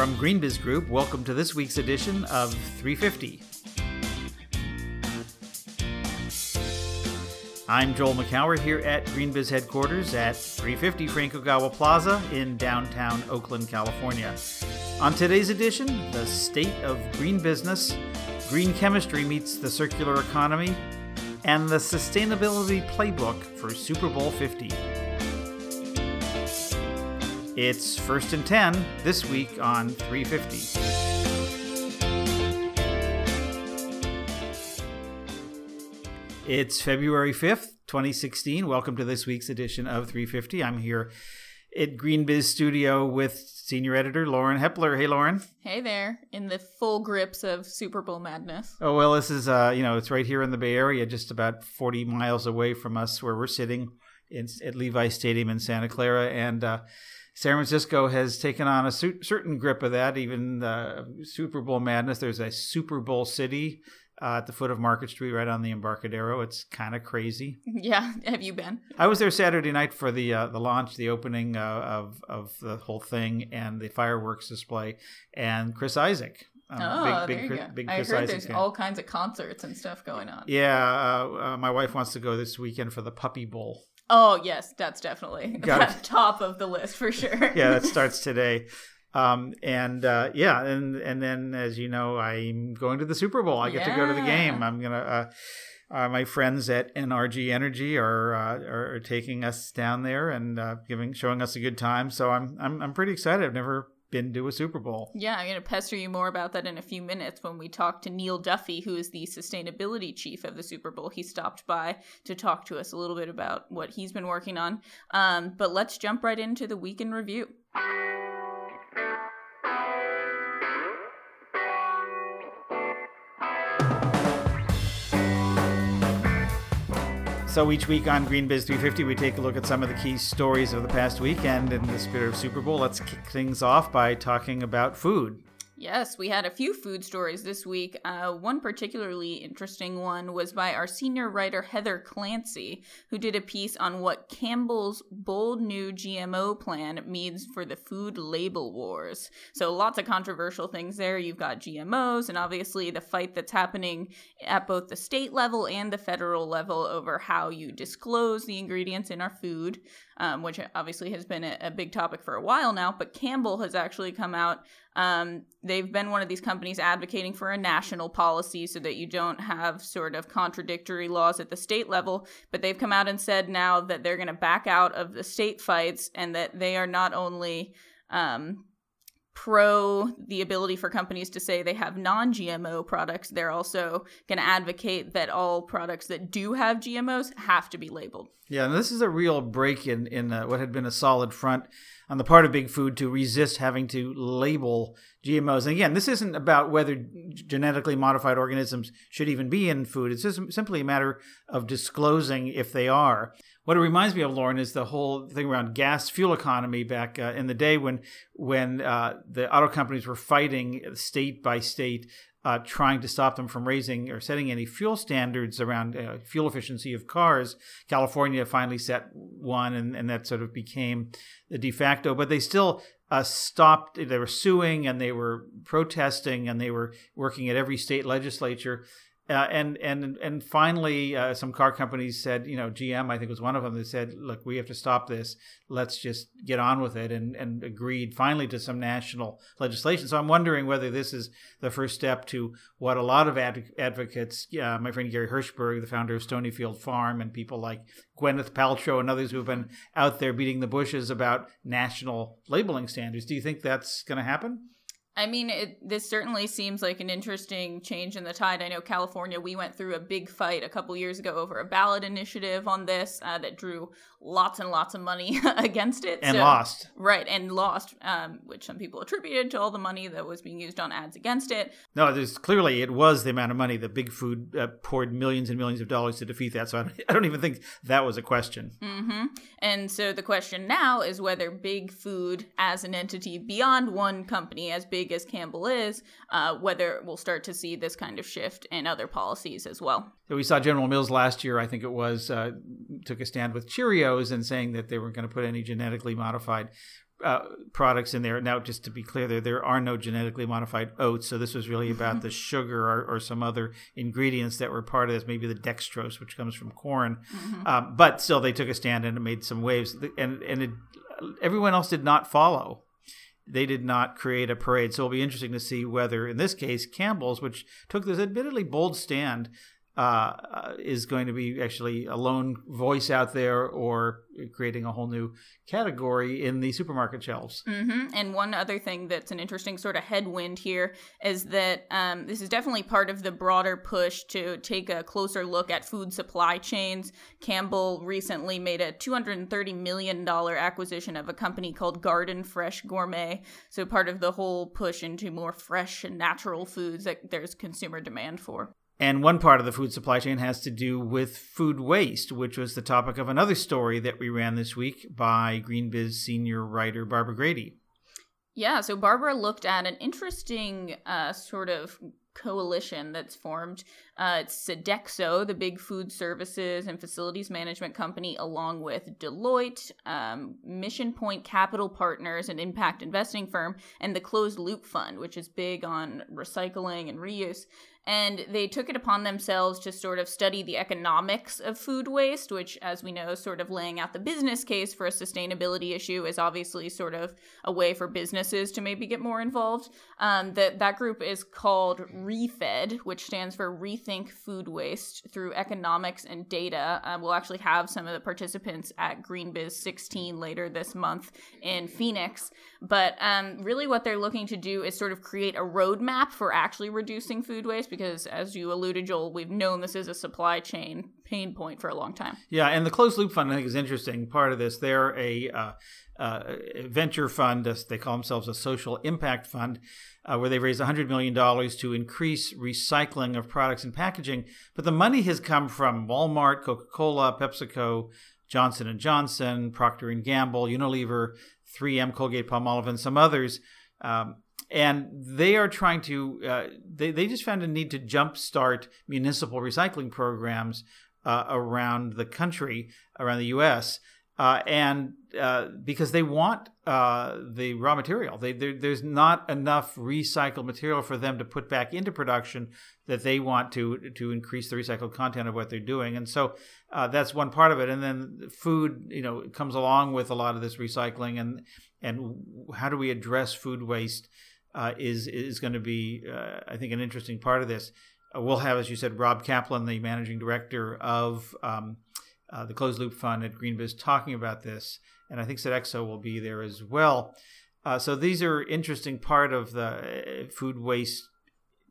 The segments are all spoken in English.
From GreenBiz Group, welcome to this week's edition of 350. I'm Joel Makower here at GreenBiz headquarters at 350 Frank Ogawa Plaza in downtown Oakland, California. On today's edition, the state of green business, green chemistry meets the circular economy, and the sustainability playbook for Super Bowl 50. It's first and 10 this week on 350. It's February 5th, 2016. Welcome to this week's edition of 350. I'm here at GreenBiz Studio with senior editor Lauren Hepler. Hey, Lauren. Hey there, in the full grips of Super Bowl madness. Oh, well, this is, uh, you know, it's right here in the Bay Area, just about 40 miles away from us where we're sitting in, at Levi Stadium in Santa Clara. And, uh, San Francisco has taken on a certain grip of that, even uh, Super Bowl madness. There's a Super Bowl city uh, at the foot of Market Street, right on the Embarcadero. It's kind of crazy. Yeah, have you been? I was there Saturday night for the uh, the launch, the opening uh, of of the whole thing, and the fireworks display, and Chris Isaak. Um, oh, big, big, there you go. Big I heard there's fan. all kinds of concerts and stuff going on. Yeah, uh, uh, my wife wants to go this weekend for the Puppy Bowl. Oh yes, that's definitely Got top of the list for sure. yeah, that starts today. Um, and uh, yeah, and and then as you know, I'm going to the Super Bowl. I get yeah. to go to the game. I'm gonna. Uh, uh, my friends at NRG Energy are uh, are taking us down there and uh, giving showing us a good time. So I'm I'm I'm pretty excited. I've never been to a Super Bowl. Yeah, I'm going to pester you more about that in a few minutes when we talk to Neil Duffy, who is the sustainability chief of the Super Bowl. He stopped by to talk to us a little bit about what he's been working on. Um, but let's jump right into the week in review. So each week on GreenBiz 350, we take a look at some of the key stories of the past week. And in the spirit of Super Bowl, let's kick things off by talking about food. Yes, we had a few food stories this week. Uh, one particularly interesting one was by our senior writer Heather Clancy, who did a piece on what Campbell's bold new GMO plan means for the food label wars. So, lots of controversial things there. You've got GMOs, and obviously the fight that's happening at both the state level and the federal level over how you disclose the ingredients in our food um, which obviously has been a, a, big topic for a while now. But Campbell has actually come out. Um, they've been one of these companies advocating for a national policy so that you don't have sort of contradictory laws at the state level. But they've come out and said now that they're going to back out of the state fights and that they are not only um, pro the ability for companies to say they have non GMO products, they're also going to advocate that all products that do have GMOs have to be labeled. Yeah, and this is a real break in, in uh, what had been a solid front on the part of Big Food to resist having to label GMOs. And again, this isn't about whether genetically modified organisms should even be in food, it's just simply a matter of disclosing if they are. What it reminds me of, Lauren, is the whole thing around gas fuel economy back uh, in the day when when uh, the auto companies were fighting state by state uh, trying to stop them from raising or setting any fuel standards around uh, fuel efficiency of cars. California finally set one, and, and that sort of became the de facto. But they still uh, stopped. They were suing and they were protesting and they were working at every state legislature uh, and and and finally, uh, some car companies said, you know, GM, I think was one of them. They said, look, we have to stop this. Let's just get on with it, and and agreed finally to some national legislation. So I'm wondering whether this is the first step to what a lot of ad- advocates, uh, my friend Gary Hirshberg, the founder of Stonyfield Farm, and people like Gwyneth Paltrow and others who've been out there beating the bushes about national labeling standards. Do you think that's going to happen? I mean, it, this certainly seems like an interesting change in the tide. I know California, we went through a big fight a couple years ago over a ballot initiative on this uh, that drew lots and lots of money against it. And so, lost. Right, and lost, um, which some people attributed to all the money that was being used on ads against it. No, there's clearly it was the amount of money that Big Food uh, poured millions and millions of dollars to defeat that. So I don't, I don't even think that was a question. Mm-hmm. And so the question now is whether Big Food, as an entity beyond one company, as big as Campbell is, uh, whether we'll start to see this kind of shift in other policies as well. So we saw General Mills last year, I think it was, uh, took a stand with Cheerios and saying that they weren't going to put any genetically modified uh, products in there. Now, just to be clear, there there are no genetically modified oats, so this was really about the sugar or, or, some other ingredients that were part of this, maybe the dextrose, which comes from corn. Mm-hmm. Um, but still, they took a stand and it made some waves, and and it, everyone else did not follow. They did not create a parade, so it'll be interesting to see whether, in this case, Campbell's, which took this admittedly bold stand, uh, uh, is going to be actually a lone voice out there or creating a whole new category in the supermarket shelves. Mm-hmm. And one other thing that's an interesting sort of headwind here is that um, this is definitely part of the broader push to take a closer look at food supply chains. Campbell recently made a $230 million acquisition of a company called Garden Fresh Gourmet. So, part of the whole push into more fresh and natural foods that there's consumer demand for. And one part of the food supply chain has to do with food waste, which was the topic of another story that we ran this week by GreenBiz senior writer Barbara Grady. Yeah, so Barbara looked at an interesting uh, sort of coalition that's formed. Uh, it's Sodexo, the big food services and facilities management company, along with Deloitte, um, Mission Point Capital Partners, an impact investing firm, and the Closed Loop Fund, which is big on recycling and reuse and they took it upon themselves to sort of study the economics of food waste, which, as we know, sort of laying out the business case for a sustainability issue is obviously sort of a way for businesses to maybe get more involved. Um, that that group is called ReFed, which stands for Rethink Food Waste through Economics and Data. Uh, we'll actually have some of the participants at GreenBiz 16 later this month in Phoenix. But um, really, what they're looking to do is sort of create a roadmap for actually reducing food waste because, as you alluded, Joel, we've known this is a supply chain pain point for a long time. Yeah, and the closed loop fund I think is interesting. Part of this, they're a, uh, uh, venture fund. They call themselves a social impact fund, uh, where they raised $100 million to increase recycling of products and packaging. But the money has come from Walmart, Coca-Cola, PepsiCo, Johnson and Johnson, Procter and Gamble, Unilever, 3M, Colgate, Palmolive, and some others. Um, and they are trying to, uh, they, they just found a need to jumpstart municipal recycling programs uh, around the country, around the U.S. Uh, and uh, because they want uh, the raw material, they, there's not enough recycled material for them to put back into production that they want to to increase the recycled content of what they're doing, and so uh, that's one part of it. And then food, you know, comes along with a lot of this recycling, and and how do we address food waste uh, is is going to be, uh, I think, an interesting part of this. we'll have, as you said, Rob Kaplan, the managing director of. Um, uh, the closed loop fund at GreenBiz talking about this, and I think Sodexo will be there as well. Uh, so these are interesting part of the uh, food waste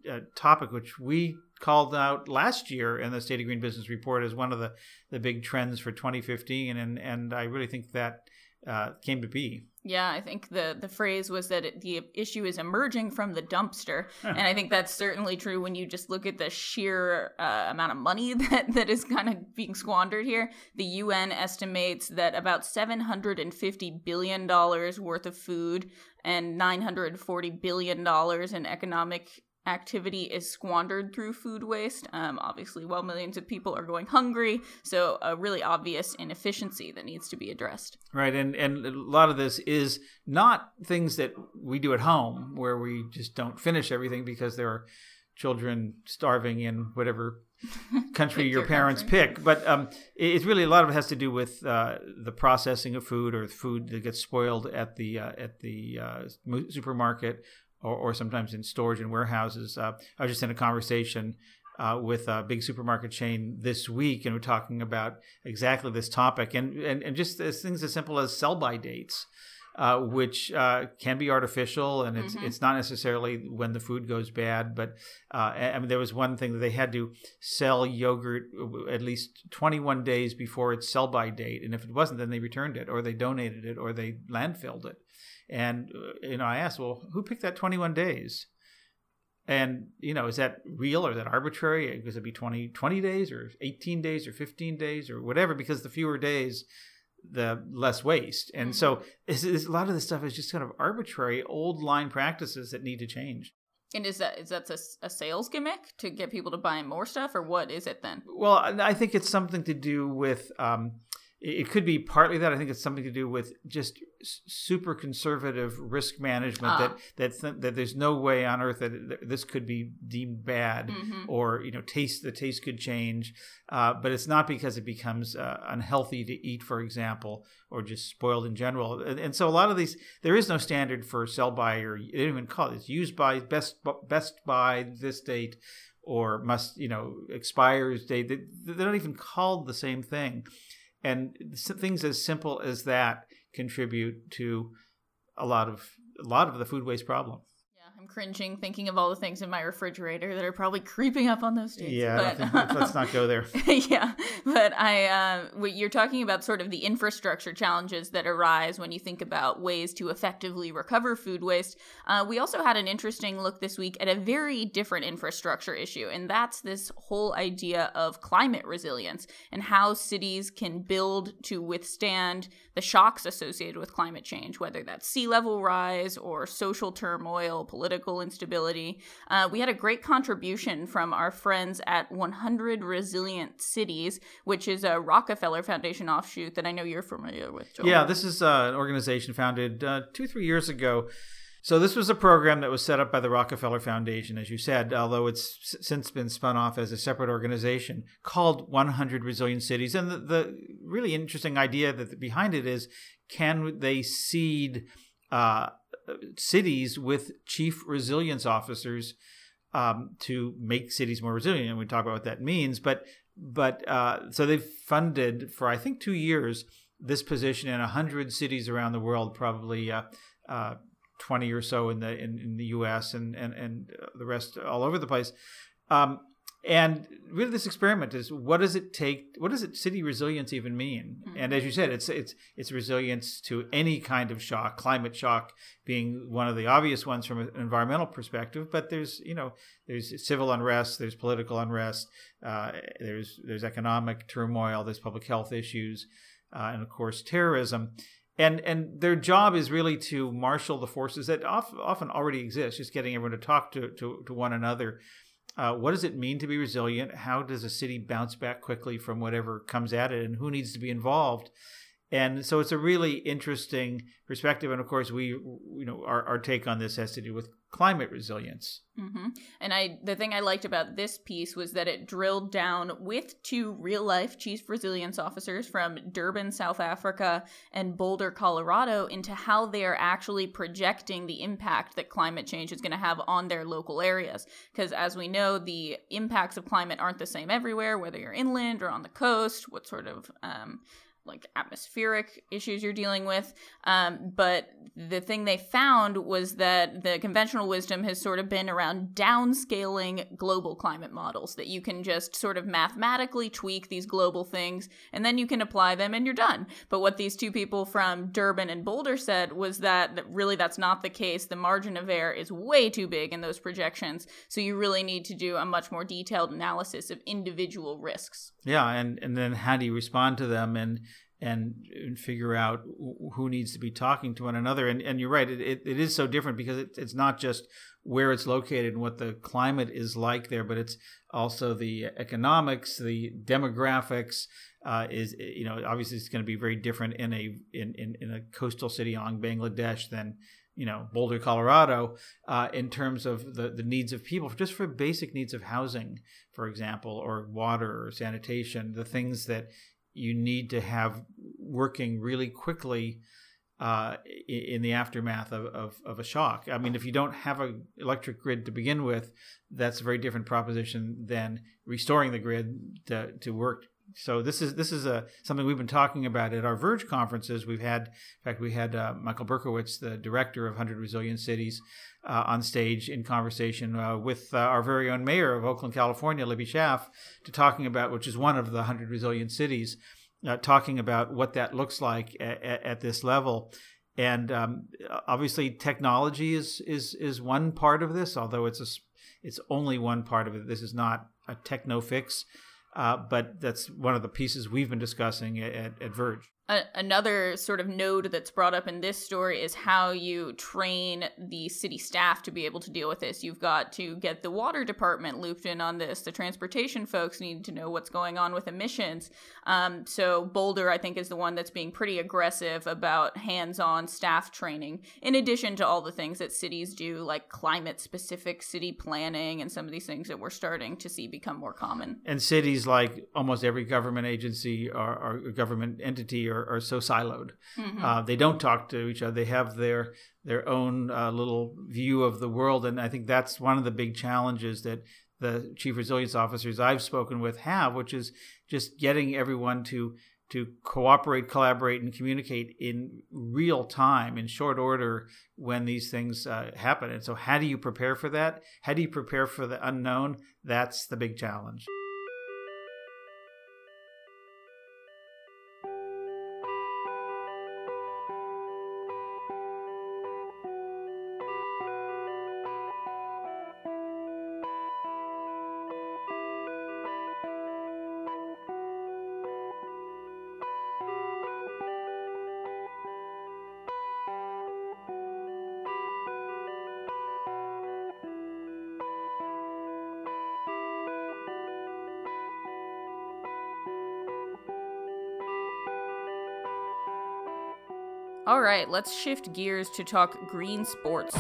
uh, topic, which we called out last year in the State of Green Business Report as one of the, the big trends for 2015, and and I really think that uh, came to be. Yeah, I think the the phrase was that it, the issue is emerging from the dumpster, and I think that's certainly true when you just look at the sheer uh, amount of money that that is kind of being squandered here. The UN estimates that about 750 billion dollars worth of food and 940 billion dollars in economic activity is squandered through food waste. Um, obviously, while millions of people are going hungry, so a really obvious inefficiency that needs to be addressed. Right, and and a lot of this is not things that we do at home where we just don't finish everything because there are children starving in whatever country your, your, parents country. pick. But um, it's really a lot of it has to do with uh, the processing of food or food that gets spoiled at the uh, at the uh, supermarket or, or sometimes in storage and warehouses. Uh, I was just in a conversation uh, with a big supermarket chain this week, and we're talking about exactly this topic, and and, and just things as simple as sell by dates. Uh, which uh, can be artificial, and it's mm-hmm. it's not necessarily when the food goes bad. But uh, I mean, there was one thing that they had to sell yogurt at least 21 days before its sell by date, and if it wasn't, then they returned it, or they donated it, or they landfilled it. And uh, you know, I asked, well, who picked that 21 days? And you know, is that real or is that arbitrary? Does it be 20, 20 days or 18 days or 15 days or whatever? Because the fewer days, the less waste. And so mm-hmm. it's, it's, a lot of this stuff is just kind of arbitrary old line practices that need to change. And is that is that a, a, sales gimmick to get people to buy more stuff, or what is it then? Well, I think it's something to do with. Um, it could be partly that. I think it's something to do with just super conservative risk management that that th- that there's no way on earth that this could be deemed bad mm-hmm. or you know taste the taste could change. Uh, but it's not because it becomes uh, unhealthy to eat for example or just spoiled in general. And, and, so a lot of these there is no standard for sell by or they don't even call it. It's used by best best by this date or must you know expires date. They, they're not even called the same thing and things as simple as that contribute to a lot of a lot of the food waste problem cringing thinking of all the things in my refrigerator that are probably creeping up on those dates. Yeah, but, let's not go there. yeah, but I, uh, you're talking about sort of the infrastructure challenges that arise when you think about ways to effectively recover food waste. Uh, we also had an interesting look this week at a very different infrastructure issue, and that's this whole idea of climate resilience and how cities can build to withstand the shocks associated with climate change, whether that's sea level rise or social turmoil, political political instability. Uh, we had a great contribution from our friends at 100 Resilient Cities, which is a Rockefeller Foundation offshoot that I know you're familiar with. Joel. Yeah, this is uh, an organization founded uh, two, three years ago. So this was a program that was set up by the Rockefeller Foundation, as you said, although it's since been spun off as a separate organization called 100 Resilient Cities. And the, the really interesting idea that behind it is, can they seed uh, cities with chief resilience officers um, to make cities more resilient. And we talk about what that means. But but uh, so they've funded for I think two years this position in hundred cities around the world, probably uh, uh, twenty or so in the in, in the U.S. and and and the rest all over the place. Um, and really this experiment is what does it take what does it city resilience even mean? Mm-hmm. and as you said it's it's it's resilience to any kind of shock climate shock being one of the obvious ones from an environmental perspective but there's you know there's civil unrest there's political unrest uh, there's there's economic turmoil there's public health issues uh, and of course terrorism. And and their job is really to marshal the forces that often already exist just getting everyone to talk to, to, to one another uh, what does it mean to be resilient? How does a city bounce back quickly from whatever comes at it, and who needs to be involved? And so it's a really interesting perspective. And of course, we, you know, our, our take on this has to do with climate resilience. Mm-hmm. And I, the thing I liked about this piece was that it drilled down with two real life chief resilience officers from Durban, South Africa, and Boulder, Colorado, into how they are actually projecting the impact that climate change is going to have on their local areas. Because as we know, the impacts of climate aren't the same everywhere, whether you're inland or on the coast. What sort of um, like atmospheric issues you're dealing with. Um, but the thing they found was that the conventional wisdom has sort of been around downscaling global climate models, that you can just sort of mathematically tweak these global things and then you can apply them and you're done. But what these two people from Durban and Boulder said was that, that really that's not the case. The margin of error is way too big in those projections. So you really need to do a much more detailed analysis of individual risks. Yeah, and, and then how do you respond to them? And and, and figure out who needs to be talking to one another. And, and you're right, it, it, it is so different because it, it's not just where it's located and what the climate is like there, but it's also the economics, the demographics. Uh, is you know obviously it's going to be very different in a in, in, in a coastal city on Bangladesh than you know Boulder, Colorado, uh, in terms of the, the needs of people, just for basic needs of housing, for example, or water or sanitation, the things that you need to have working really quickly uh, in the aftermath of, of, of, a shock. I mean, if you don't have an electric grid to begin with, that's a very different proposition than restoring the grid to, to work so this is this is a something we've been talking about at our Verge conferences. We've had, in fact, we had uh, Michael Berkowitz, the director of Hundred Resilient Cities, uh, on stage in conversation uh, with uh, our very own mayor of Oakland, California, Libby Schaaf, to talking about which is one of the Hundred Resilient Cities, uh, talking about what that looks like at, at this level. And um, obviously, technology is is is one part of this, although it's a it's only one part of it. This is not a techno fix. Uh, but that's one of the pieces we've been discussing at, at Verge. A- another sort of node that's brought up in this story is how you train the city staff to be able to deal with this. You've got to get the water department looped in on this. The transportation folks need to know what's going on with emissions. Um, so Boulder, I think, is the one that's being pretty aggressive about hands-on staff training, in addition to all the things that cities do, like climate-specific city planning and some of these things that we're starting to see become more common. And cities, like almost every government agency or, or government entity, are are, are so siloed. Mm-hmm. Uh, they don't talk to each other. They have their their own uh, little view of the world, and I think that's one of the big challenges that the chief resilience officers I've spoken with have, which is just getting everyone to to cooperate, collaborate, and communicate in real time, in short order, when these things uh, happen. And so, how do you prepare for that? How do you prepare for the unknown? That's the big challenge. Right, let's shift gears to talk green sports.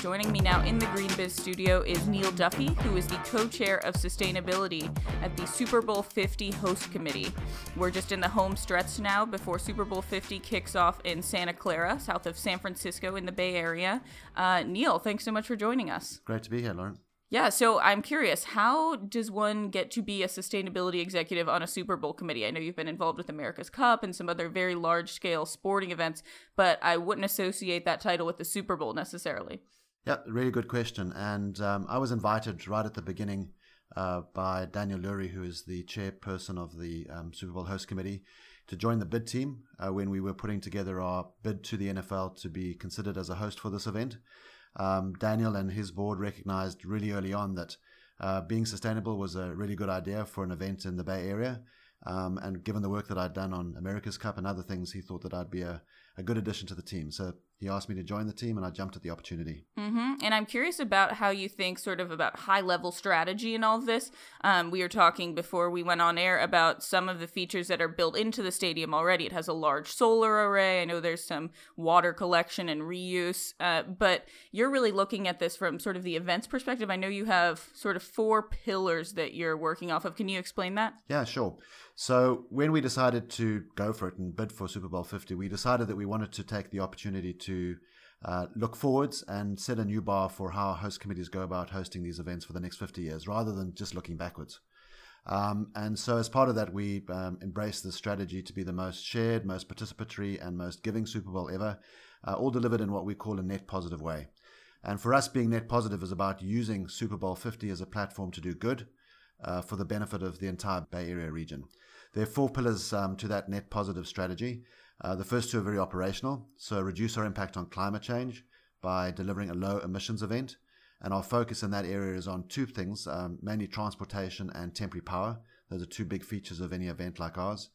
Joining me now in the Green Biz studio is Neil Duffy, who is the co chair of sustainability at the Super Bowl 50 host committee. We're just in the home stretch now before Super Bowl 50 kicks off in Santa Clara, south of San Francisco in the Bay Area. Uh, Neil, thanks so much for joining us. Great to be here, Lauren. Yeah, so I'm curious, how does one get to be a sustainability executive on a Super Bowl committee? I know you've been involved with America's Cup and some other very large scale sporting events, but I wouldn't associate that title with the Super Bowl necessarily. Yeah, really good question. And um, I was invited right at the beginning uh, by Daniel Lurie, who is the chairperson of the um, Super Bowl host committee, to join the bid team uh, when we were putting together our bid to the NFL to be considered as a host for this event um, Daniel and his board recognized really early on that uh, being sustainable was a really good idea for an event in the Bay Area. Um, and given the work that I'd done on America's Cup and other things, he thought that I'd be a, a good addition to the team. So he asked me to join the team, and I jumped at the opportunity. Mm-hmm. And I'm curious about how you think, sort of, about high level strategy and all of this. Um, we were talking before we went on air about some of the features that are built into the stadium already. It has a large solar array. I know there's some water collection and reuse, uh, but you're really looking at this from sort of the events perspective. I know you have sort of four pillars that you're working off of. Can you explain that? Yeah, sure. So when we decided to go for it and bid for Super Bowl 50, we decided that we wanted to take the opportunity to uh, look forwards and set a new bar for how host committees go about hosting these events for the next 50 years, rather than just looking backwards. Um, and so, as part of that, we um, embraced the strategy to be the most shared, most participatory, and most giving Super Bowl ever, uh, all delivered in what we call a net positive way. And for us, being net positive is about using Super Bowl 50 as a platform to do good uh, for the benefit of the entire Bay Area region. There are four pillars um, to that net positive strategy. Uh, the first two are very operational, so reduce our impact on climate change by delivering a low emissions event. And our focus in that area is on two things um, mainly transportation and temporary power. Those are two big features of any event like ours.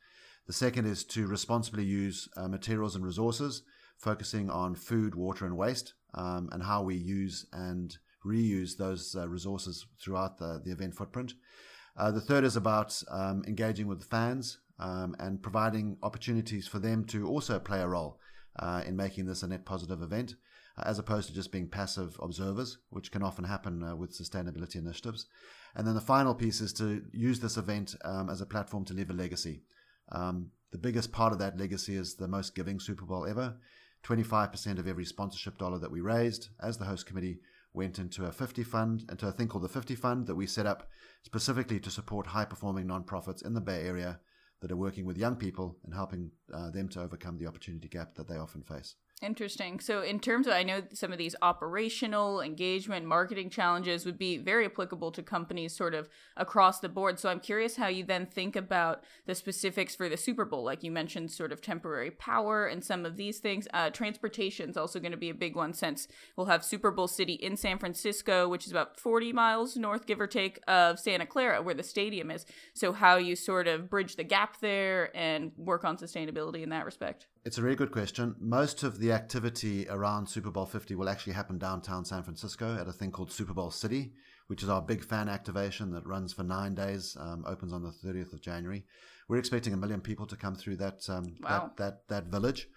The second is to responsibly use uh, materials and resources, focusing on food, water, and waste, um, and how we use and reuse those uh, resources throughout the, the event footprint. Uh, the third is about um, engaging with the fans um, and providing opportunities for them to also play a role uh, in making this a net positive event, uh, as opposed to just being passive observers, which can often happen uh, with sustainability initiatives. And then the final piece is to use this event um, as a platform to leave a legacy. Um, the biggest part of that legacy is the most giving Super Bowl ever. 25% of every sponsorship dollar that we raised as the host committee went into a 50 fund, into a thing called the 50 Fund that we set up specifically to support high performing nonprofits in the Bay Area that are working with young people and helping uh, them to overcome the opportunity gap that they often face. Interesting. So, in terms of, I know some of these operational engagement marketing challenges would be very applicable to companies sort of across the board. So, I'm curious how you then think about the specifics for the Super Bowl. Like you mentioned, sort of temporary power and some of these things. Uh, Transportation is also going to be a big one since we'll have Super Bowl City in San Francisco, which is about 40 miles north, give or take, of Santa Clara, where the stadium is. So, how you sort of bridge the gap there and work on sustainability in that respect. It's a really good question. Most of the activity around Super Bowl 50 will actually happen downtown San Francisco at a thing called Super Bowl City, which is our big fan activation that runs for nine days, um, opens on the 30th of January. We're expecting a million people to come through that um, wow. that, that, that village.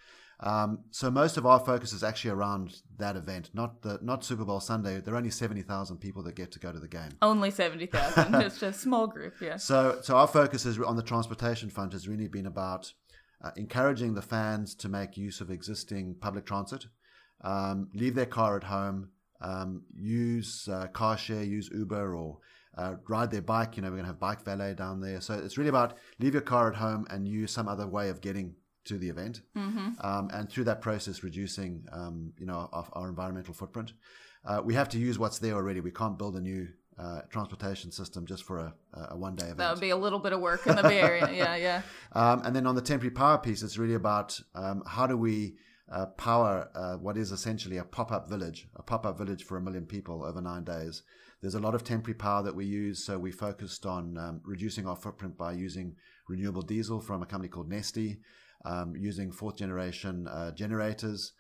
Um, so most of our focus is actually around that event, not the not Super Bowl Sunday. There are only seventy thousand people that get to go to the game. Only seventy thousand, just a small group, yeah. So so our focus is on the transportation front has really been about uh, encouraging the fans to make use of existing public transit, um, leave their car at home, um, use uh, car share, use Uber or uh, ride their bike. You know, we're going to have bike valet down there. So it's really about leave your car at home and use some other way of getting to the event. Mm-hmm. Um, and through that process, reducing, um, you know, our, our environmental footprint. Uh, we have to use what's there already. We can't build a new uh, transportation system just for a, a one day event. That would be a little bit of work in the Bay Area. yeah, yeah. Um, and then on the temporary power piece, it's really about um, how do we uh, power uh, what is essentially a pop up village, a pop up village for a million people over nine days. There's a lot of temporary power that we use, so we focused on um, reducing our footprint by using renewable diesel from a company called Neste, um, using fourth generation uh, generators,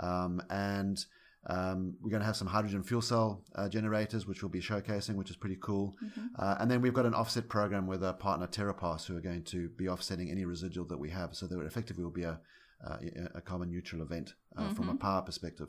um, and um, we're going to have some hydrogen fuel cell uh, generators, which we'll be showcasing, which is pretty cool. Mm-hmm. Uh, and then we've got an offset program with our partner TerraPass, who are going to be offsetting any residual that we have, so that effectively will be a, a, a carbon neutral event uh, Mm-hmm. from a power perspective.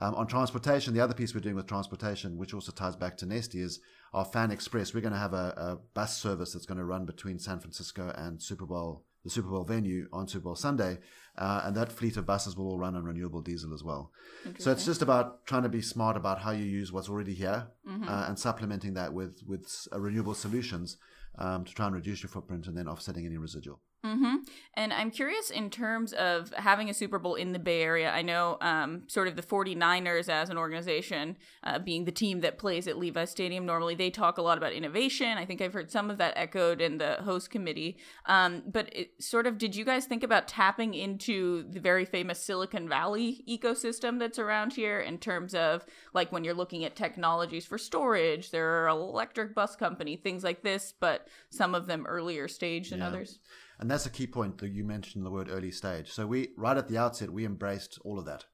Um, on transportation, the other piece we're doing with transportation, which also ties back to Neste, is our Fan Express. We're going to have a, a bus service that's going to run between San Francisco and Super Bowl the Super Bowl venue on Super Bowl Sunday, uh, and that fleet of buses will all run on renewable diesel as well. So it's just about trying to be smart about how you use what's already here Mm-hmm. uh, and supplementing that with with uh, renewable solutions um, to try and reduce your footprint and then offsetting any residual. Mm-hmm. And I'm curious in terms of having a Super Bowl in the Bay Area. I know um, sort of the 49ers as an organization, uh, being the team that plays at Levi Stadium, normally they talk a lot about innovation. I think I've heard some of that echoed in the host committee. Um, but it, sort of, did you guys think about tapping into the very famous Silicon Valley ecosystem that's around here in terms of like when you're looking at technologies for storage, there are electric bus company, things like this, but some of them earlier stage than Yeah. others? And that's a key point that you mentioned the word early stage. So we right at the outset we embraced all of that.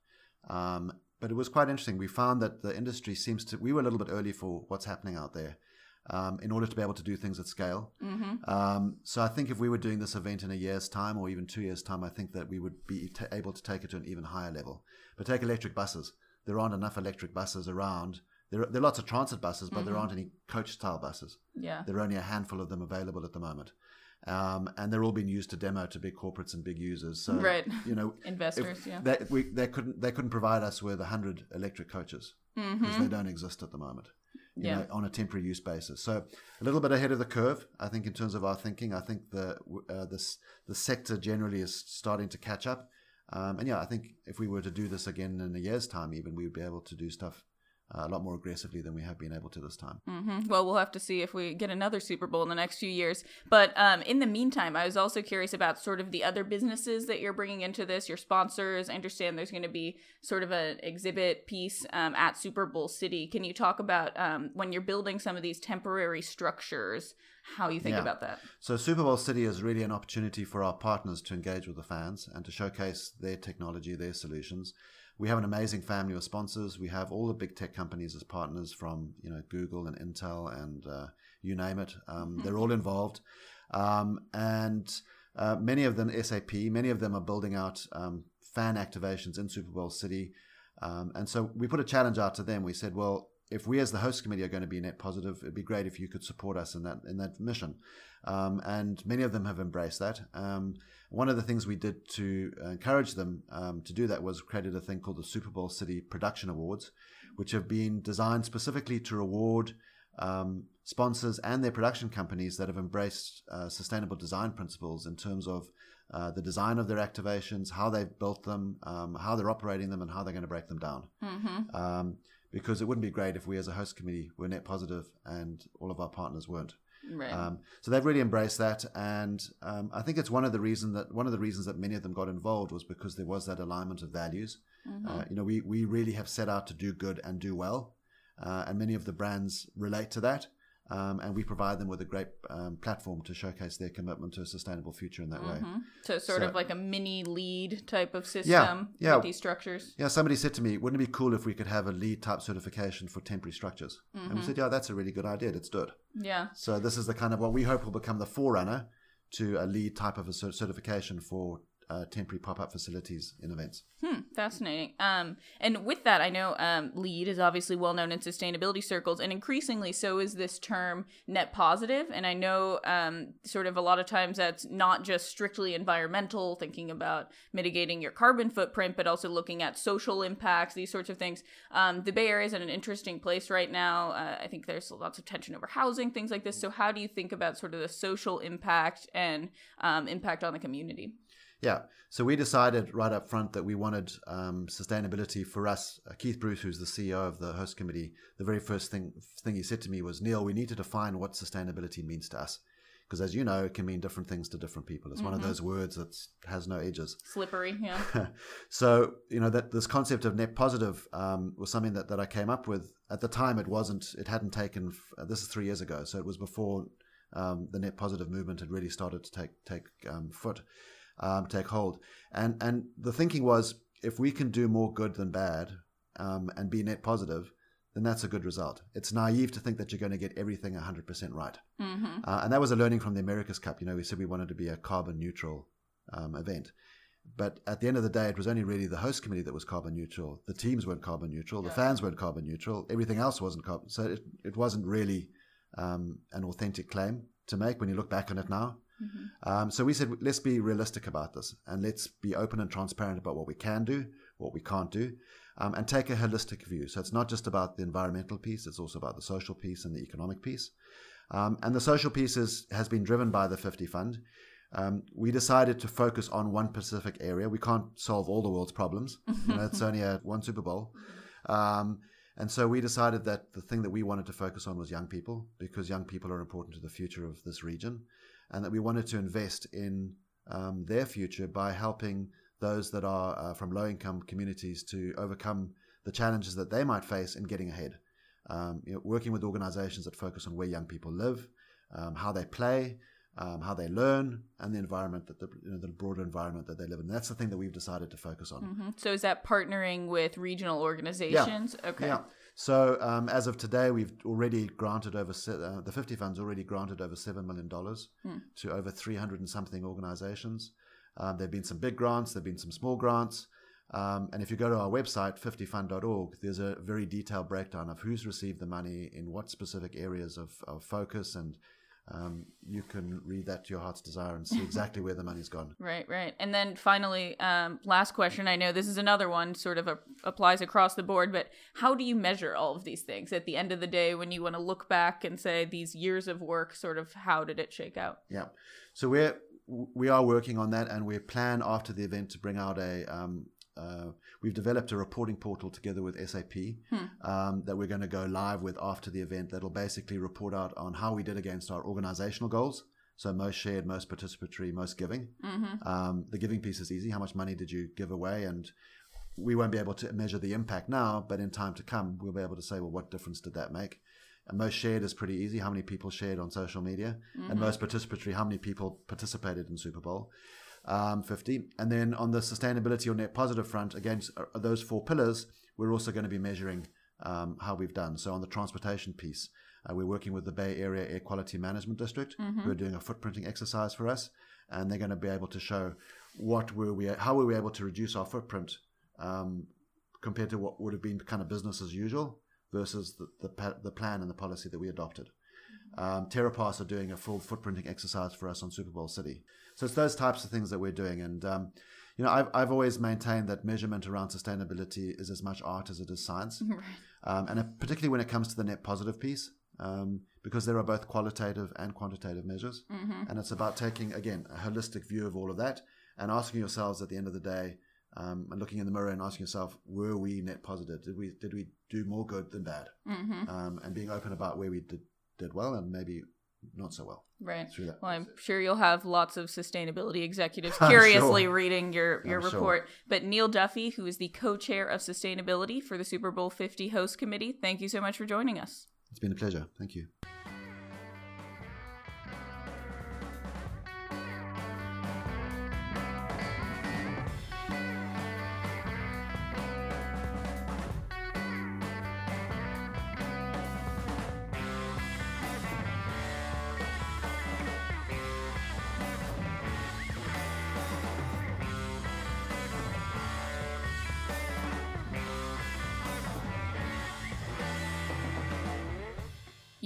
Um, but it was quite interesting. We found that the industry seems to we were a little bit early for what's happening out there. Um, in order to be able to do things at scale. Mm-hmm. Um, so I think if we were doing this event in a year's time or even two years' time, I think that we would be t- able to take it to an even higher level. But take electric buses. There aren't enough electric buses around. There, there are lots of transit buses, but there aren't any coach-style buses. Yeah. There are only a handful of them available at the moment. Um, and they're all being used to demo to big corporates and big users. So, Right. you know, Investors, yeah. they, we, they couldn't they couldn't provide us with hundred electric coaches because they don't exist at the moment. You Mm-hmm. Yeah. know, on a temporary use basis. So a little bit ahead of the curve, I think, in terms of our thinking. I think the uh, this the sector generally is starting to catch up. Um, and yeah, I think if we were to do this again in a year's time, even we would be able to do stuff uh, a lot more aggressively than we have been able to this time. hmm Well, we'll have to see if we get another Super Bowl in the next few years. But um, in the meantime, I was also curious about sort of the other businesses that you're bringing into this, your sponsors. I understand there's going to be sort of an exhibit piece um, at Super Bowl City. Can you talk about um, when you're building some of these temporary structures, how you think Yeah. about that? So Super Bowl City is really an opportunity for our partners to engage with the fans and to showcase their technology, their solutions. We have an amazing family of sponsors. We have all the big tech companies as partners, from you know Google and Intel and uh, you name it. Um, They're all involved, um, and uh, many of them SAP. Many of them are building out um, fan activations in Super Bowl City, um, and so we put a challenge out to them. We said, well, if we as the host committee are going to be net positive, it'd be great if you could support us in that in that mission. Um, and many of them have embraced that. Um, one of the things we did to encourage them um, to do that was created a thing called the Super Bowl City Production Awards, which have been designed specifically to reward um, sponsors and their production companies that have embraced uh, sustainable design principles in terms of uh, the design of their activations, how they've built them, um, how they're operating them, and how they're going to break them down. Mm-hmm. Because it wouldn't be great if we as a host committee were net positive and all of our partners weren't. Right. Um, so they've really embraced that, and um, I think it's one of the reason that one of the reasons that many of them got involved was because there was that alignment of values. Mhm. Uh, you know, we we really have set out to do good and do well, uh, and many of the brands relate to that, um, and we provide them with a great um, platform to showcase their commitment to a sustainable future in that way. Mhm. So sort So- of like a mini LEED type of system yeah. with these structures. Yeah, somebody said to me, "Wouldn't it be cool if we could have a LEED type certification for temporary structures?" And we said, "Yeah, that's a really good idea. Let's do it." Yeah. So this is the kind of what we hope will become the forerunner to a LEED type of a certification for uh, temporary pop-up facilities in events. Hmm, fascinating. Um, and with that, I know um, LEED is obviously well known in sustainability circles, and increasingly so is this term net positive. And I know um, sort of a lot of times that's not just strictly environmental, thinking about mitigating your carbon footprint, but also looking at social impacts, these sorts of things. Um, the Bay Area is in an interesting place right now. Uh, I think there's lots of tension over housing, things like this. So, how do you think about sort of the social impact and um, impact on the community? Yeah. So we decided right up front that we wanted um, sustainability for us. Uh, Keith Bruce, who's the CEO of the host committee, the very first thing thing he said to me was, "Neil, we need to define what sustainability means to us." Because as you know, it can mean different things to different people. It's one of those words that has no edges. Slippery, yeah. so you know that this concept of net positive um, was something that, that I came up with at the time. It wasn't. It hadn't taken. f- This is three years ago, so it was before um, the net positive movement had really started to take take um, foot, um, take hold. And and the thinking was, if we can do more good than bad, um, and be net positive, then that's a good result. It's naive to think that you're going to get everything 100% right. Mm-hmm. Uh, and that was a learning from the America's Cup. You know, we said we wanted to be a carbon neutral um, event. But at the end of the day, it was only really the host committee that was carbon neutral. The teams weren't carbon neutral. The Yeah. fans weren't carbon neutral. Everything else wasn't carbon. So it, it wasn't really um, an authentic claim to make when you look back on it now. Mm-hmm. Um, so we said, let's be realistic about this and let's be open and transparent about what we can do, what we can't do, um, and take a holistic view. So it's not just about the environmental piece, it's also about the social piece and the economic piece. Um, and the social piece is, has been driven by the 50 Fund. Um, we decided to focus on one specific area. We can't solve all the world's problems. You know, it's only a one Super Bowl. Um, and so we decided that the thing that we wanted to focus on was young people because young people are important to the future of this region and that we wanted to invest in um, their future by helping those that are uh, from low income communities to overcome the challenges that they might face in getting ahead. Um, you know, working with organizations that focus on where young people live, um, how they play, um, how they learn, and the environment that the, you know, the broader environment that they live in. That's the thing that we've decided to focus on. hmm So is that partnering with regional organizations? Okay. Yeah. So um, as of today, we've already granted over se- uh, the 50 funds already granted over seven million dollars Hmm. to over 300 and something organizations. Um, there've been some big grants, there've been some small grants, um, and if you go to our website 50fund.org, there's a very detailed breakdown of who's received the money in what specific areas of, of focus, and um, you can read that to your heart's desire and see exactly where the money's gone. Right, right. And then finally, um, last question. I know this is another one, sort of a, applies across the board, but how do you measure all of these things at the end of the day when you want to look back and say these years of work, sort of how did it shake out? Yeah. So we're we are working on that, and we plan after the event to bring out a. Um, uh, we've developed a reporting portal together with SAP Hmm. um, that we're going to go live with after the event. That'll basically report out on how we did against our organizational goals. So most shared, most participatory, most giving. Mm-hmm. Um, the giving piece is easy. How much money did you give away? And we won't be able to measure the impact now, but in time to come, we'll be able to say, well, what difference did that make? And most shared is pretty easy. How many people shared on social media? Mm-hmm. And most participatory, how many people participated in Super Bowl? Um, 50. And then on the sustainability or net positive front, against uh, those four pillars, we're also going to be measuring um, how we've done. So on the transportation piece, uh, we're working with the Bay Area Air Quality Management District, who are doing a footprinting exercise for us, and they're going to be able to show what were we, how were we able to reduce our footprint um, compared to what would have been kind of business as usual versus the, the, the plan and the policy that we adopted. Um, TerraPass are doing a full footprinting exercise for us on Super Bowl City. So it's those types of things that we're doing. And, um, you know, I've, I've always maintained that measurement around sustainability is as much art as it is science. Right. Um, and particularly when it comes to the net positive piece, um, because there are both qualitative and quantitative measures. Mm-hmm. And it's about taking, again, a holistic view of all of that and asking yourselves at the end of the day, um, and looking in the mirror and asking yourself, were we net positive? Did we did we do more good than bad? Mm-hmm. Um, and being open about where we did did well and maybe not so well Right. Well, I'm sure you'll have lots of sustainability executives curiously sure. reading your, your I'm sure. report. But Neil Duffy, who is the co chair of sustainability for the Super Bowl 50 host committee, thank you so much for joining us. It's been a pleasure. Thank you.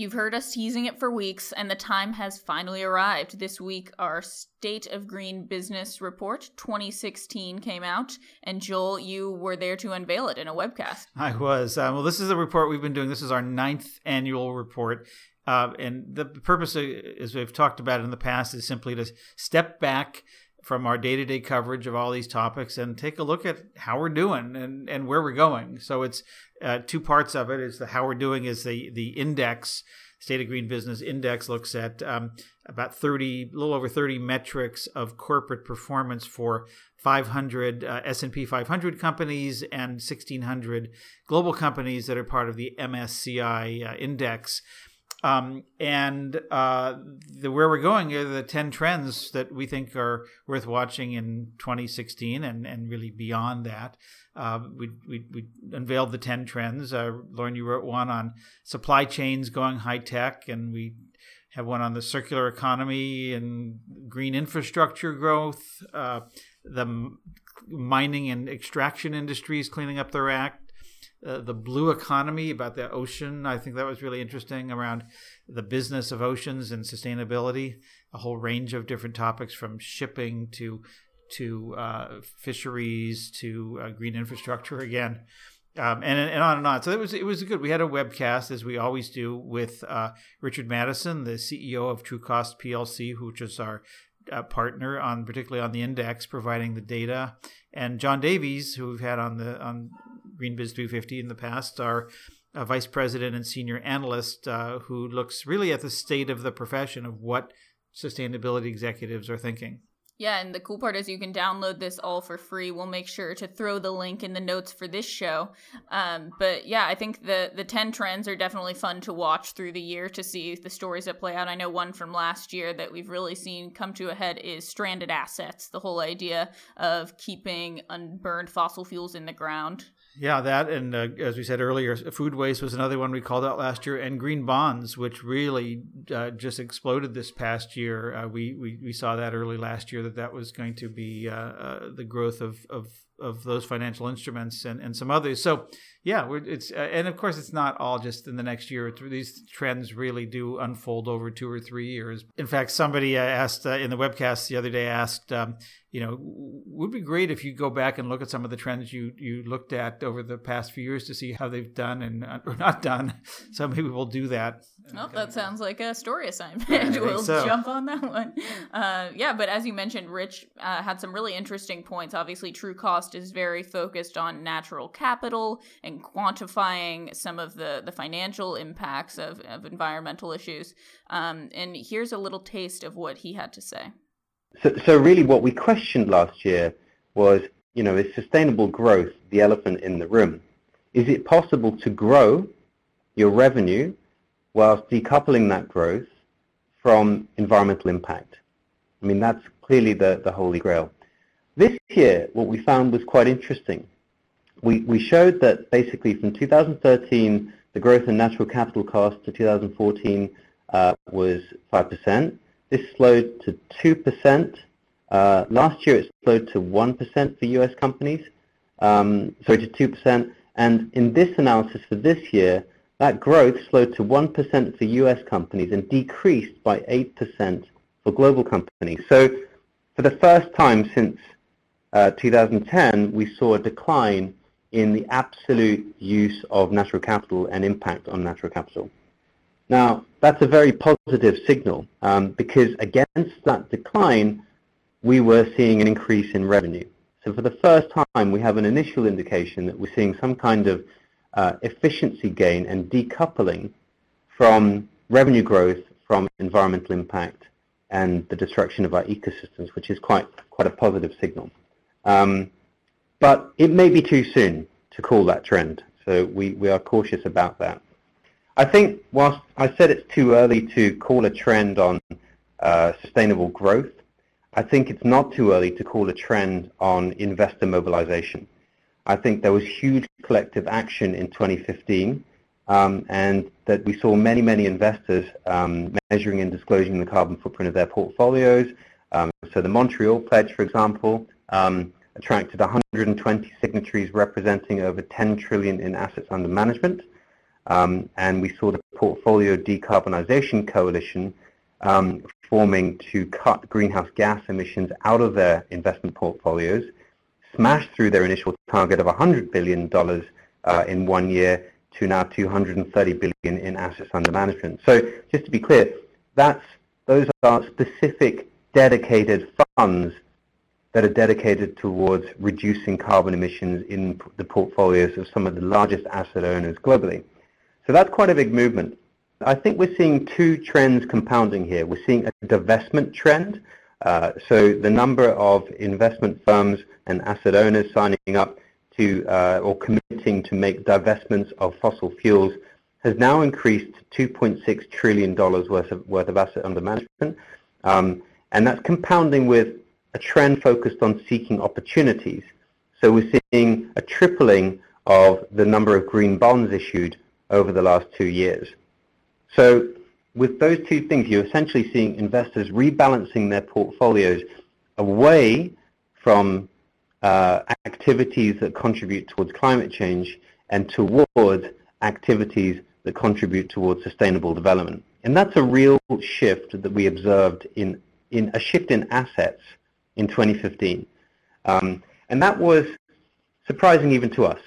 You've heard us teasing it for weeks, and the time has finally arrived. This week, our State of Green Business Report 2016 came out, and Joel, you were there to unveil it in a webcast. I was. Uh, well, this is a report we've been doing. This is our ninth annual report. Uh, and the purpose, as we've talked about in the past, is simply to step back from our day to day coverage of all these topics and take a look at how we're doing and, and where we're going. So it's uh, two parts of it. Is the how we're doing is the the index. State of Green Business Index looks at um, about 30, a little over 30 metrics of corporate performance for 500 uh, S&P 500 companies and 1,600 global companies that are part of the MSCI uh, index. Um, and uh, the, where we're going are the 10 trends that we think are worth watching in 2016 and, and really beyond that. Uh, we, we, we unveiled the 10 trends. Uh, Lauren, you wrote one on supply chains going high tech, and we have one on the circular economy and green infrastructure growth, uh, the mining and extraction industries cleaning up their act, uh, the blue economy about the ocean. I think that was really interesting around the business of oceans and sustainability. A whole range of different topics from shipping to to uh, fisheries to uh, green infrastructure again. Um, and, and on and on. So it was it was good. We had a webcast as we always do with uh, Richard Mattison, the CEO of Trucost PLC, which is our uh, partner on particularly on the index, providing the data, and John Davies, who we've had on the on GreenBiz 350 in the past, our uh, vice president and senior analyst, uh, who looks really at the state of the profession of what sustainability executives are thinking. Yeah, and the cool part is you can download this all for free. We'll make sure to throw the link in the notes for this show. Um, but yeah, I think the the ten trends are definitely fun to watch through the year to see the stories that play out. I know one from last year that we've really seen come to a head is stranded assets. The whole idea of keeping unburned fossil fuels in the ground. Yeah, that and uh, as we said earlier, food waste was another one we called out last year, and green bonds, which really uh, just exploded this past year. Uh, we, we we saw that early last year that that was going to be uh, uh, the growth of, of of those financial instruments and, and some others. So yeah, we're, it's uh, and of course it's not all just in the next year. These trends really do unfold over two or three years. In fact, somebody asked in the webcast the other day asked. Um, you know, would be great if you go back and look at some of the trends you you looked at over the past few years to see how they've done and or not done. So maybe we'll do that. Well, that sounds like a story assignment. we'll so. jump on that one. Uh, yeah, but as you mentioned, Rich uh, had some really interesting points. Obviously, Trucost is very focused on natural capital and quantifying some of the, the financial impacts of, of environmental issues. Um, and here's a little taste of what he had to say. So, so really what we questioned last year was, you know, is sustainable growth the elephant in the room? Is it possible to grow your revenue whilst decoupling that growth from environmental impact? I mean, that's clearly the, the holy grail. This year, what we found was quite interesting. We, we showed that basically from 2013, the growth in natural capital cost to 2014 uh, was 5%. This slowed to 2%. Uh, last year it slowed to 1% for US companies, um, sorry, to 2%. And in this analysis for this year, that growth slowed to 1% for US companies and decreased by 8% for global companies. So for the first time since uh, 2010, we saw a decline in the absolute use of natural capital and impact on natural capital. Now, that's a very positive signal um, because against that decline, we were seeing an increase in revenue. So for the first time, we have an initial indication that we're seeing some kind of uh, efficiency gain and decoupling from revenue growth from environmental impact and the destruction of our ecosystems, which is quite quite a positive signal. Um, but it may be too soon to call that trend, so we, we are cautious about that. I think whilst I said it's too early to call a trend on uh, sustainable growth, I think it's not too early to call a trend on investor mobilization. I think there was huge collective action in 2015 um, and that we saw many, many investors um, measuring and disclosing the carbon footprint of their portfolios. Um, so the Montreal Pledge, for example, um, attracted 120 signatories representing over 10 trillion in assets under management. Um, and we saw the Portfolio Decarbonization Coalition um, forming to cut greenhouse gas emissions out of their investment portfolios, smash through their initial target of $100 billion uh, in one year to now 230 billion in assets under management. So just to be clear, that's, those are specific dedicated funds that are dedicated towards reducing carbon emissions in the portfolios of some of the largest asset owners globally. So that's quite a big movement. I think we're seeing two trends compounding here. We're seeing a divestment trend. Uh, so the number of investment firms and asset owners signing up to uh, or committing to make divestments of fossil fuels has now increased to $2.6 trillion worth of, worth of asset under management. Um, and that's compounding with a trend focused on seeking opportunities. So we're seeing a tripling of the number of green bonds issued over the last two years. So with those two things, you're essentially seeing investors rebalancing their portfolios away from uh, activities that contribute towards climate change and towards activities that contribute towards sustainable development. And that's a real shift that we observed in, in a shift in assets in 2015. Um, and that was surprising even to us.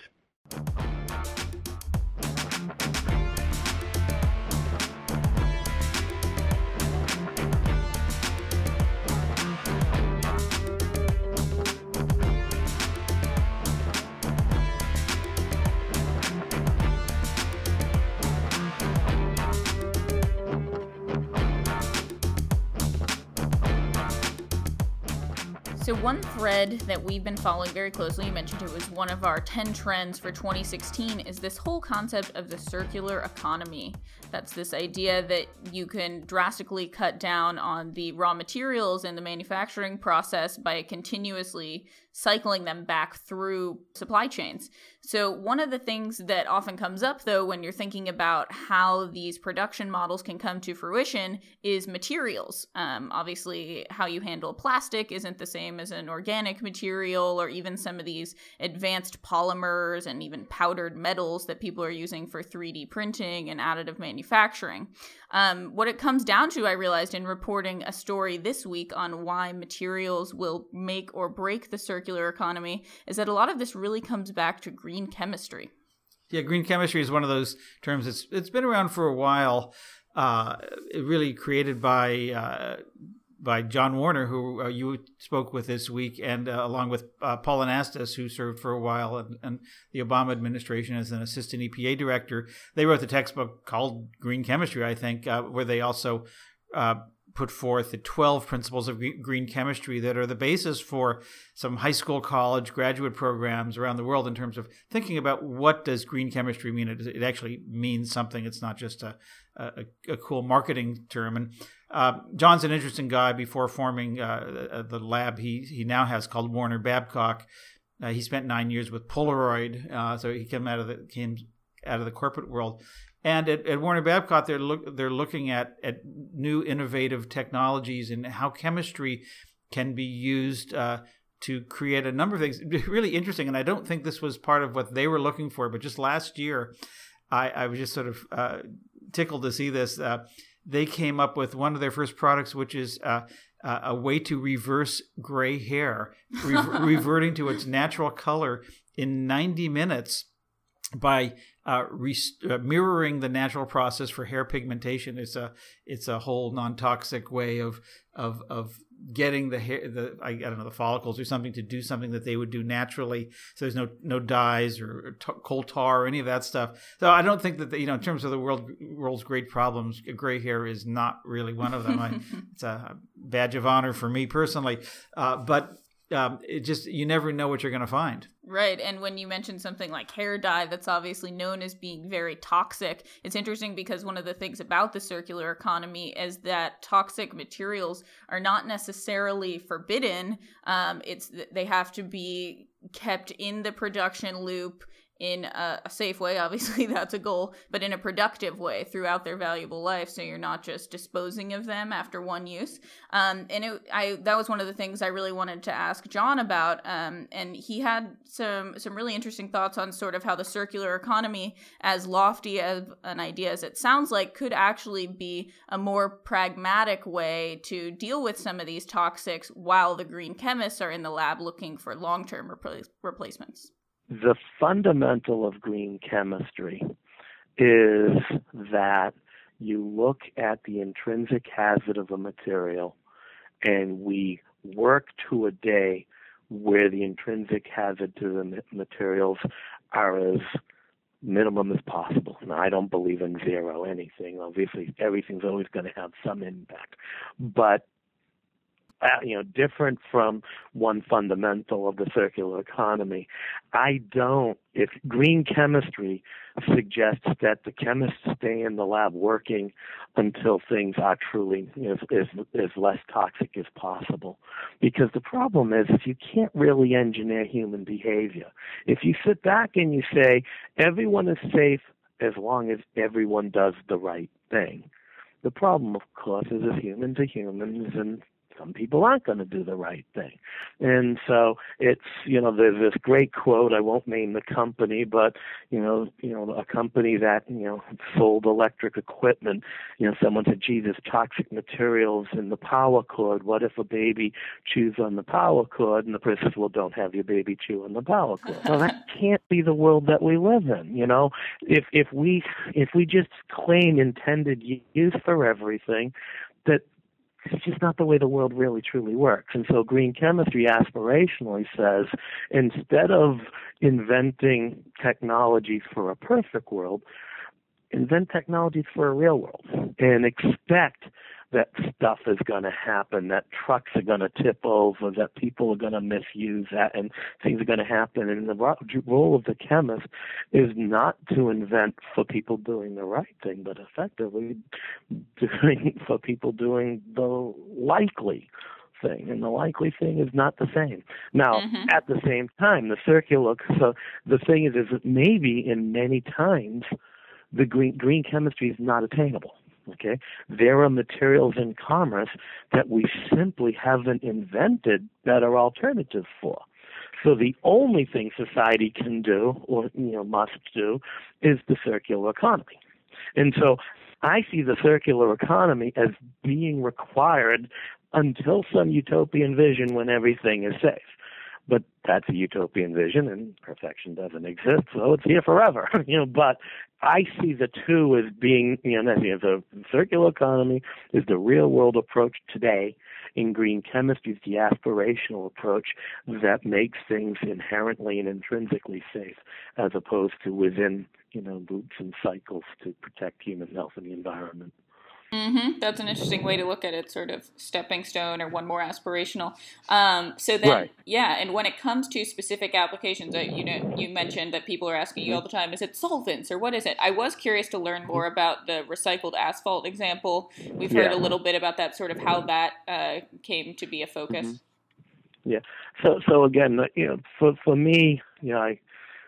So, one thread that we've been following very closely, you mentioned it was one of our 10 trends for 2016, is this whole concept of the circular economy. That's this idea that you can drastically cut down on the raw materials in the manufacturing process by continuously cycling them back through supply chains. So, one of the things that often comes up, though, when you're thinking about how these production models can come to fruition is materials. Um, obviously, how you handle plastic isn't the same as an organic material, or even some of these advanced polymers and even powdered metals that people are using for 3D printing and additive manufacturing. Um, what it comes down to, I realized in reporting a story this week on why materials will make or break the circular economy, is that a lot of this really comes back to green chemistry. Yeah, green chemistry is one of those terms. It's it's been around for a while. Uh, really created by uh, by John Warner, who uh, you spoke with this week, and uh, along with uh, Paul Anastas, who served for a while in, in, the Obama administration as an assistant EPA director. They wrote the textbook called Green Chemistry, I think, uh, where they also uh, put forth the 12 principles of green chemistry that are the basis for some high school, college, graduate programs around the world in terms of thinking about what does green chemistry mean. It, it actually means something. It's not just a, a, a cool marketing term. And uh, John's an interesting guy. Before forming uh, the lab he he now has called Warner Babcock, uh, he spent nine years with Polaroid, uh, so he came out of the came out of the corporate world. And at, at Warner Babcock, they're look they're looking at at new innovative technologies and how chemistry can be used uh, to create a number of things. Really interesting, and I don't think this was part of what they were looking for. But just last year, I, I was just sort of uh, tickled to see this. They came up with one of their first products, which is uh, uh, a way to reverse gray hair, re- reverting to its natural color in 90 minutes. by uh, rest- uh, mirroring the natural process for hair pigmentation. It's a it's a whole non toxic way of of of getting the hair the I, I, don't know the follicles or something to do something that they would do naturally. So there's no no dyes or, or t- coal tar or any of that stuff. So I don't think that the, you know in terms of the world world's great problems, gray hair is not really one of them. I, it's a badge of honor for me personally, uh, but um, it just you never know what you're going to find. Right, and when you mention something like hair dye, that's obviously known as being very toxic. It's interesting because one of the things about the circular economy is that toxic materials are not necessarily forbidden. Um, it's they have to be kept in the production loop in a, a, safe way. Obviously, that's a goal, but in a productive way throughout their valuable life. So you're not just disposing of them after one use. Um, and it, I that was one of the things I really wanted to ask John about. Um, and he had some some really interesting thoughts on sort of how the circular economy, as lofty of an idea as it sounds like, could actually be a more pragmatic way to deal with some of these toxics while the green chemists are in the lab looking for long term repl- replacements the fundamental of green chemistry is that you look at the intrinsic hazard of a material and we work to a day where the intrinsic hazard to the materials are as minimum as possible. Now, I don't believe in zero anything. Obviously, everything's always going to have some impact. But Uh, you know, different from one fundamental of the circular economy. I don't, if green chemistry suggests that the chemists stay in the lab working until things are truly as, as, as less toxic as possible. Because the problem is, if you can't really engineer human behavior, if you sit back and you say, everyone is safe as long as everyone does the right thing. The problem, of course, is as humans are humans and some people aren't going to do the right thing. And so it's, you know, there's this great quote, I won't name the company, but, you know, you know, a company that, you know, sold electric equipment, you know, someone said, gee, there's toxic materials in the power cord. What if a baby chews on the power cord? And the person says, well, don't have your baby chew on the power cord. well, that can't be the world that we live in, you know? If, if we, if we just claim intended use for everything, that it's just not the way the world really truly works. And so green chemistry aspirationally says instead of inventing technologies for a perfect world, invent technologies for a real world and expect that stuff is going to happen, that trucks are going to tip over, that people are going to misuse that, and things are going to happen. And the role of the chemist is not to invent for people doing the right thing, but effectively doing for people doing the likely thing, and the likely thing is not the same. Now, mm-hmm. at the same time, the circular. So the thing is, is that maybe in many times the green green chemistry is not attainable. Okay, there are materials in commerce that we simply haven't invented better alternatives for. So the only thing society can do, or you know, must do, is the circular economy. And so I see the circular economy as being required until some utopian vision when everything is safe. But that's a utopian vision, and perfection doesn't exist, so it's here forever. you know, but I see the two as being, you know, the circular economy is the real world approach today. In green chemistry, is the aspirational approach that makes things inherently and intrinsically safe, as opposed to within, you know, loops and cycles to protect human health and the environment. Mm-hmm. That's an interesting way to look at it, sort of stepping stone or one more aspirational. Um, so then, right. yeah, and when it comes to specific applications, uh, you know, you mentioned that people are asking you all the time, is it solvents or what is it? I was curious to learn more about the recycled asphalt example. We've heard yeah. a little bit about that, sort of how that uh, came to be a focus. Mm-hmm. Yeah. So, so again, you know, for for me, you know, I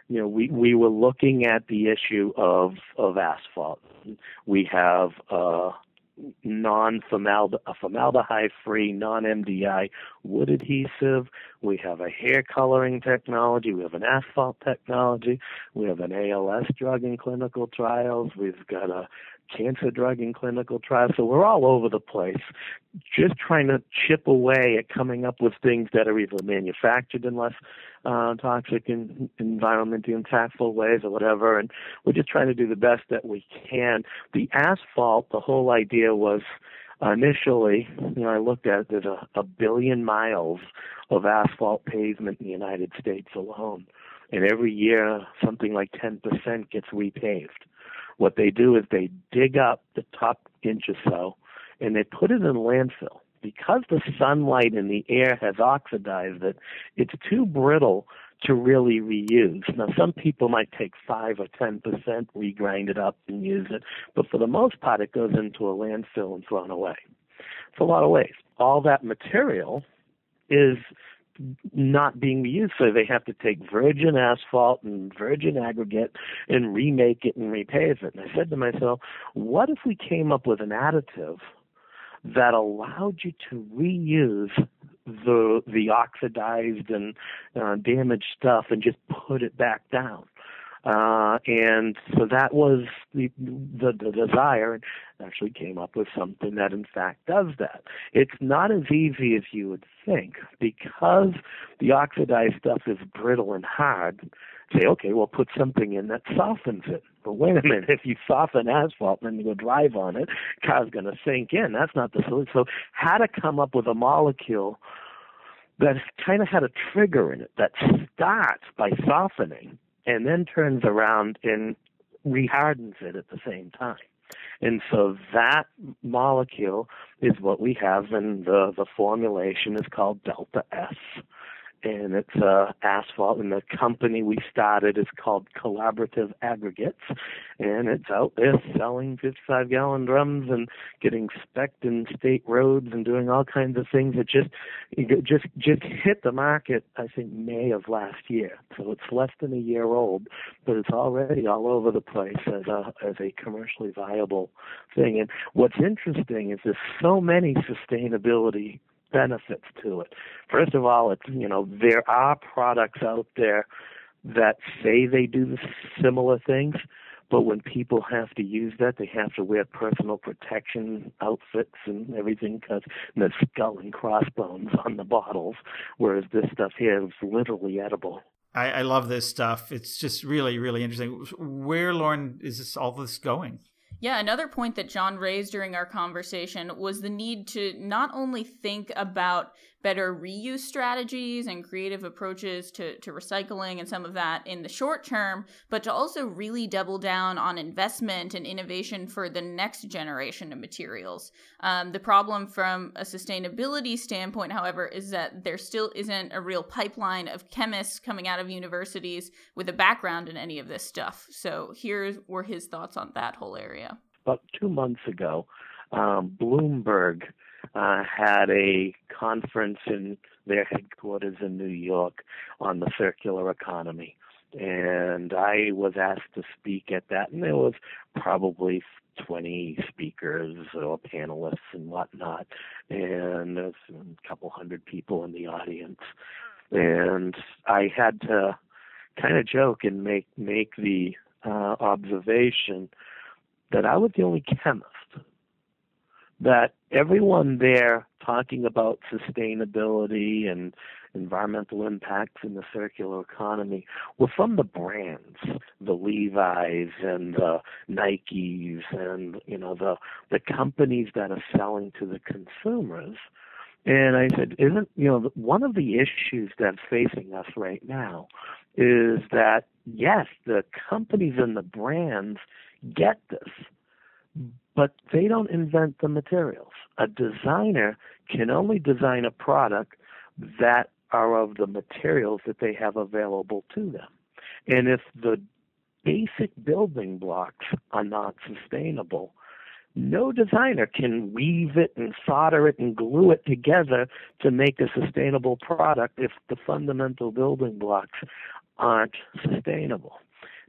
you know, we, we were looking at the issue of, of asphalt. We have uh, non-formaldehyde free, non-MDI wood adhesive. We have a hair coloring technology. We have an asphalt technology. We have an ALS drug in clinical trials. We've got a cancer drug in clinical trials. So we're all over the place, just trying to chip away at coming up with things that are either manufactured in less uh, toxic and environmentally impactful ways or whatever. And we're just trying to do the best that we can. The asphalt, the whole idea was initially, you know, I looked at it, there's a, a billion miles of asphalt pavement in the United States alone. And every year, something like 10% gets repaved. What they do is they dig up the top inch or so and they put it in landfill. Because the sunlight and the air has oxidized it, it's too brittle to really reuse. Now, some people might take 5 or 10%, regrind it up, and use it, but for the most part, it goes into a landfill and thrown away. It's a lot of waste. All that material is not being reused, so they have to take virgin asphalt and virgin aggregate and remake it and repave it. And I said to myself, what if we came up with an additive that allowed you to reuse the the oxidized and uh, damaged stuff and just put it back down? Uh, and so that was the, the, the desire, and actually came up with something that in fact does that. It's not as easy as you would think because the oxidized stuff is brittle and hard. Say, okay, well, put something in that softens it. But wait a minute, if you soften asphalt and then you go drive on it, car's going to sink in. That's not the solution. So, how to come up with a molecule that kind of had a trigger in it that starts by softening and then turns around and rehardens it at the same time. And so that molecule is what we have, and the, the formulation is called Delta S and it's uh, asphalt. And the company we started is called Collaborative Aggregates, and it's out there selling 55 gallon drums and getting specced in state roads and doing all kinds of things. It just just just hit the market, I think, May of last year. So it's less than a year old, but it's already all over the place as a as a commercially viable thing. And what's interesting is there's so many sustainability benefits to it. First of all, it's you know there are products out there that say they do similar things, but when people have to use that, they have to wear personal protection outfits and everything because there's skull and crossbones on the bottles, whereas this stuff here is literally edible. I, I love this stuff. It's just really, really interesting. Where, Lauren, is this all this going? Yeah, another point that John raised during our conversation was the need to not only think about better reuse strategies and creative approaches to, to recycling and some of that in the short term, but to also really double down on investment and innovation for the next generation of materials. Um, the problem from a sustainability standpoint, however, is that there still isn't a real pipeline of chemists coming out of universities with a background in any of this stuff. So here were his thoughts on that whole area. About two months ago, um, Bloomberg uh, had a conference in their headquarters in New York on the circular economy. And I was asked to speak at that, and there was probably 20 speakers or panelists and whatnot, and a couple hundred people in the audience. And I had to kind of joke and make make the uh, observation that I was the only chemist that everyone there talking about sustainability and environmental impacts in the circular economy were from the brands, the Levi's and the Nikes and you know the the companies that are selling to the consumers. And I said, isn't you know one of the issues that's facing us right now is that yes, the companies and the brands get this but they don't invent the materials. A designer can only design a product that are of the materials that they have available to them. And if the basic building blocks are not sustainable, no designer can weave it and solder it and glue it together to make a sustainable product if the fundamental building blocks aren't sustainable.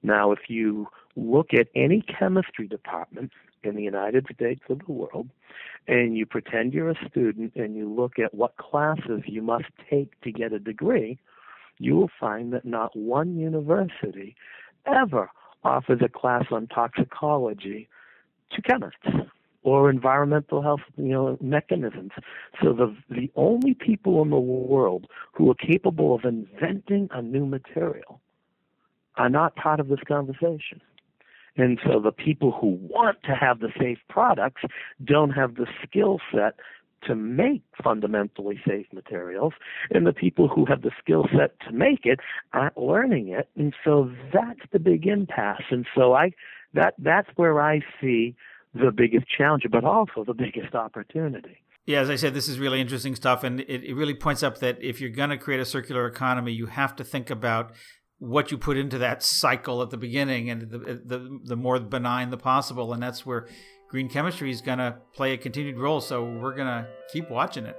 Now, if you look at any chemistry department in the United States of the world, and you pretend you're a student and you look at what classes you must take to get a degree, you will find that not one university ever offers a class on toxicology to chemists or environmental health you know mechanisms. So the the only people in the world who are capable of inventing a new material are not part of this conversation and so the people who want to have the safe products don't have the skill set to make fundamentally safe materials, and the people who have the skill set to make it aren't learning it. And so that's the big impasse. And so I that that's where I see the biggest challenge, but also the biggest opportunity. Yeah, as I said, this is really interesting stuff, and it, it really points up that if you're going to create a circular economy, you have to think about what you put into that cycle at the beginning, and the the, the more benign the possible, and that's where green chemistry is going to play a continued role. So we're going to keep watching it.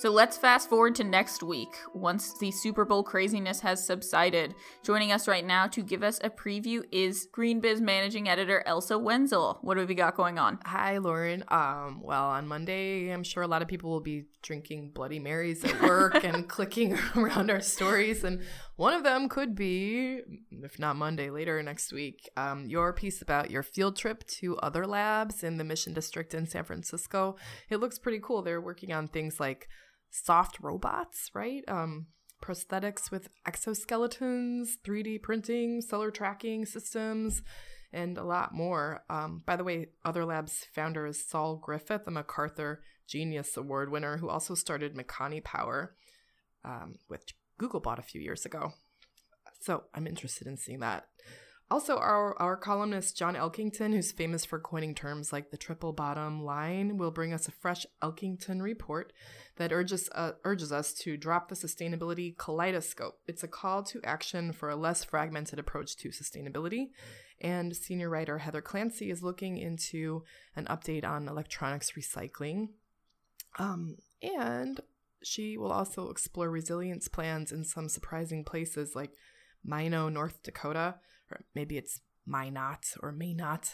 So let's fast forward to next week, once the Super Bowl craziness has subsided. Joining us right now to give us a preview is GreenBiz managing editor Elsa Wenzel. What have we got going on? Hi, Lauren. Um, well, on Monday, I'm sure a lot of people will be drinking Bloody Marys at work and clicking around our stories, and one of them could be, if not Monday, later next week, um, your piece about your field trip to other labs in the Mission District in San Francisco. It looks pretty cool. They're working on things like soft robots, right? Um, prosthetics with exoskeletons, 3D printing, cellular tracking systems, and a lot more. Um, by the way, Other Labs founder is Saul Griffith, a MacArthur Genius Award winner who also started Makani Power, um, which Google bought a few years ago. So I'm interested in seeing that. Also, our, our columnist John Elkington, who's famous for coining terms like the triple bottom line, will bring us a fresh Elkington report that urges, uh, urges us to drop the sustainability kaleidoscope. It's a call to action for a less fragmented approach to sustainability. And senior writer Heather Clancy is looking into an update on electronics recycling. Um, and she will also explore resilience plans in some surprising places like Mino, North Dakota, or maybe it's my not or may not.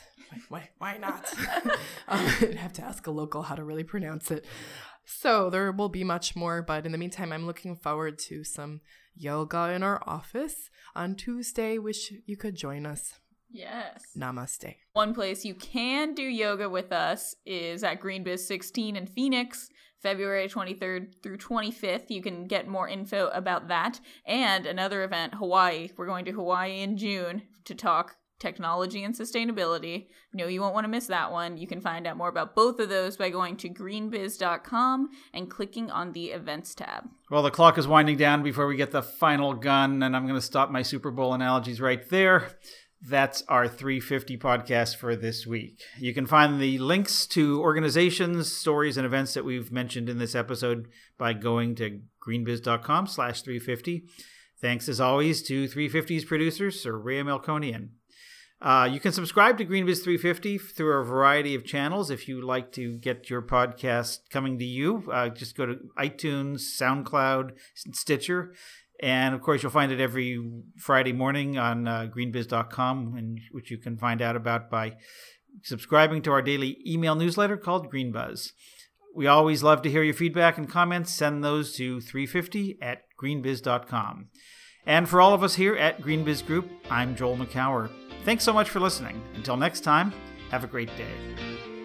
Why, why, not? um, I'd have to ask a local how to really pronounce it. So there will be much more, but in the meantime, I'm looking forward to some yoga in our office on Tuesday. Wish you could join us. Yes. Namaste. One place you can do yoga with us is at GreenBiz 16 in Phoenix. February 23rd through 25th. You can get more info about that. And another event, Hawaii. We're going to Hawaii in June to talk technology and sustainability. No, you won't want to miss that one. You can find out more about both of those by going to greenbiz.com and clicking on the events tab. Well, the clock is winding down before we get the final gun, and I'm going to stop my Super Bowl analogies right there that's our 350 podcast for this week. You can find the links to organizations, stories, and events that we've mentioned in this episode by going to greenbiz.com slash 350. Thanks as always to 350's producer, Sir Ray Melkonian. Uh, you can subscribe to GreenBiz 350 through a variety of channels if you like to get your podcast coming to you. Uh, just go to iTunes, SoundCloud, Stitcher, and of course, you'll find it every Friday morning on uh, greenbiz.com, and, which you can find out about by subscribing to our daily email newsletter called GreenBuzz. We always love to hear your feedback and comments. Send those to 350 at greenbiz.com. And for all of us here at GreenBiz Group, I'm Joel Makower. Thanks so much for listening. Until next time, have a great day.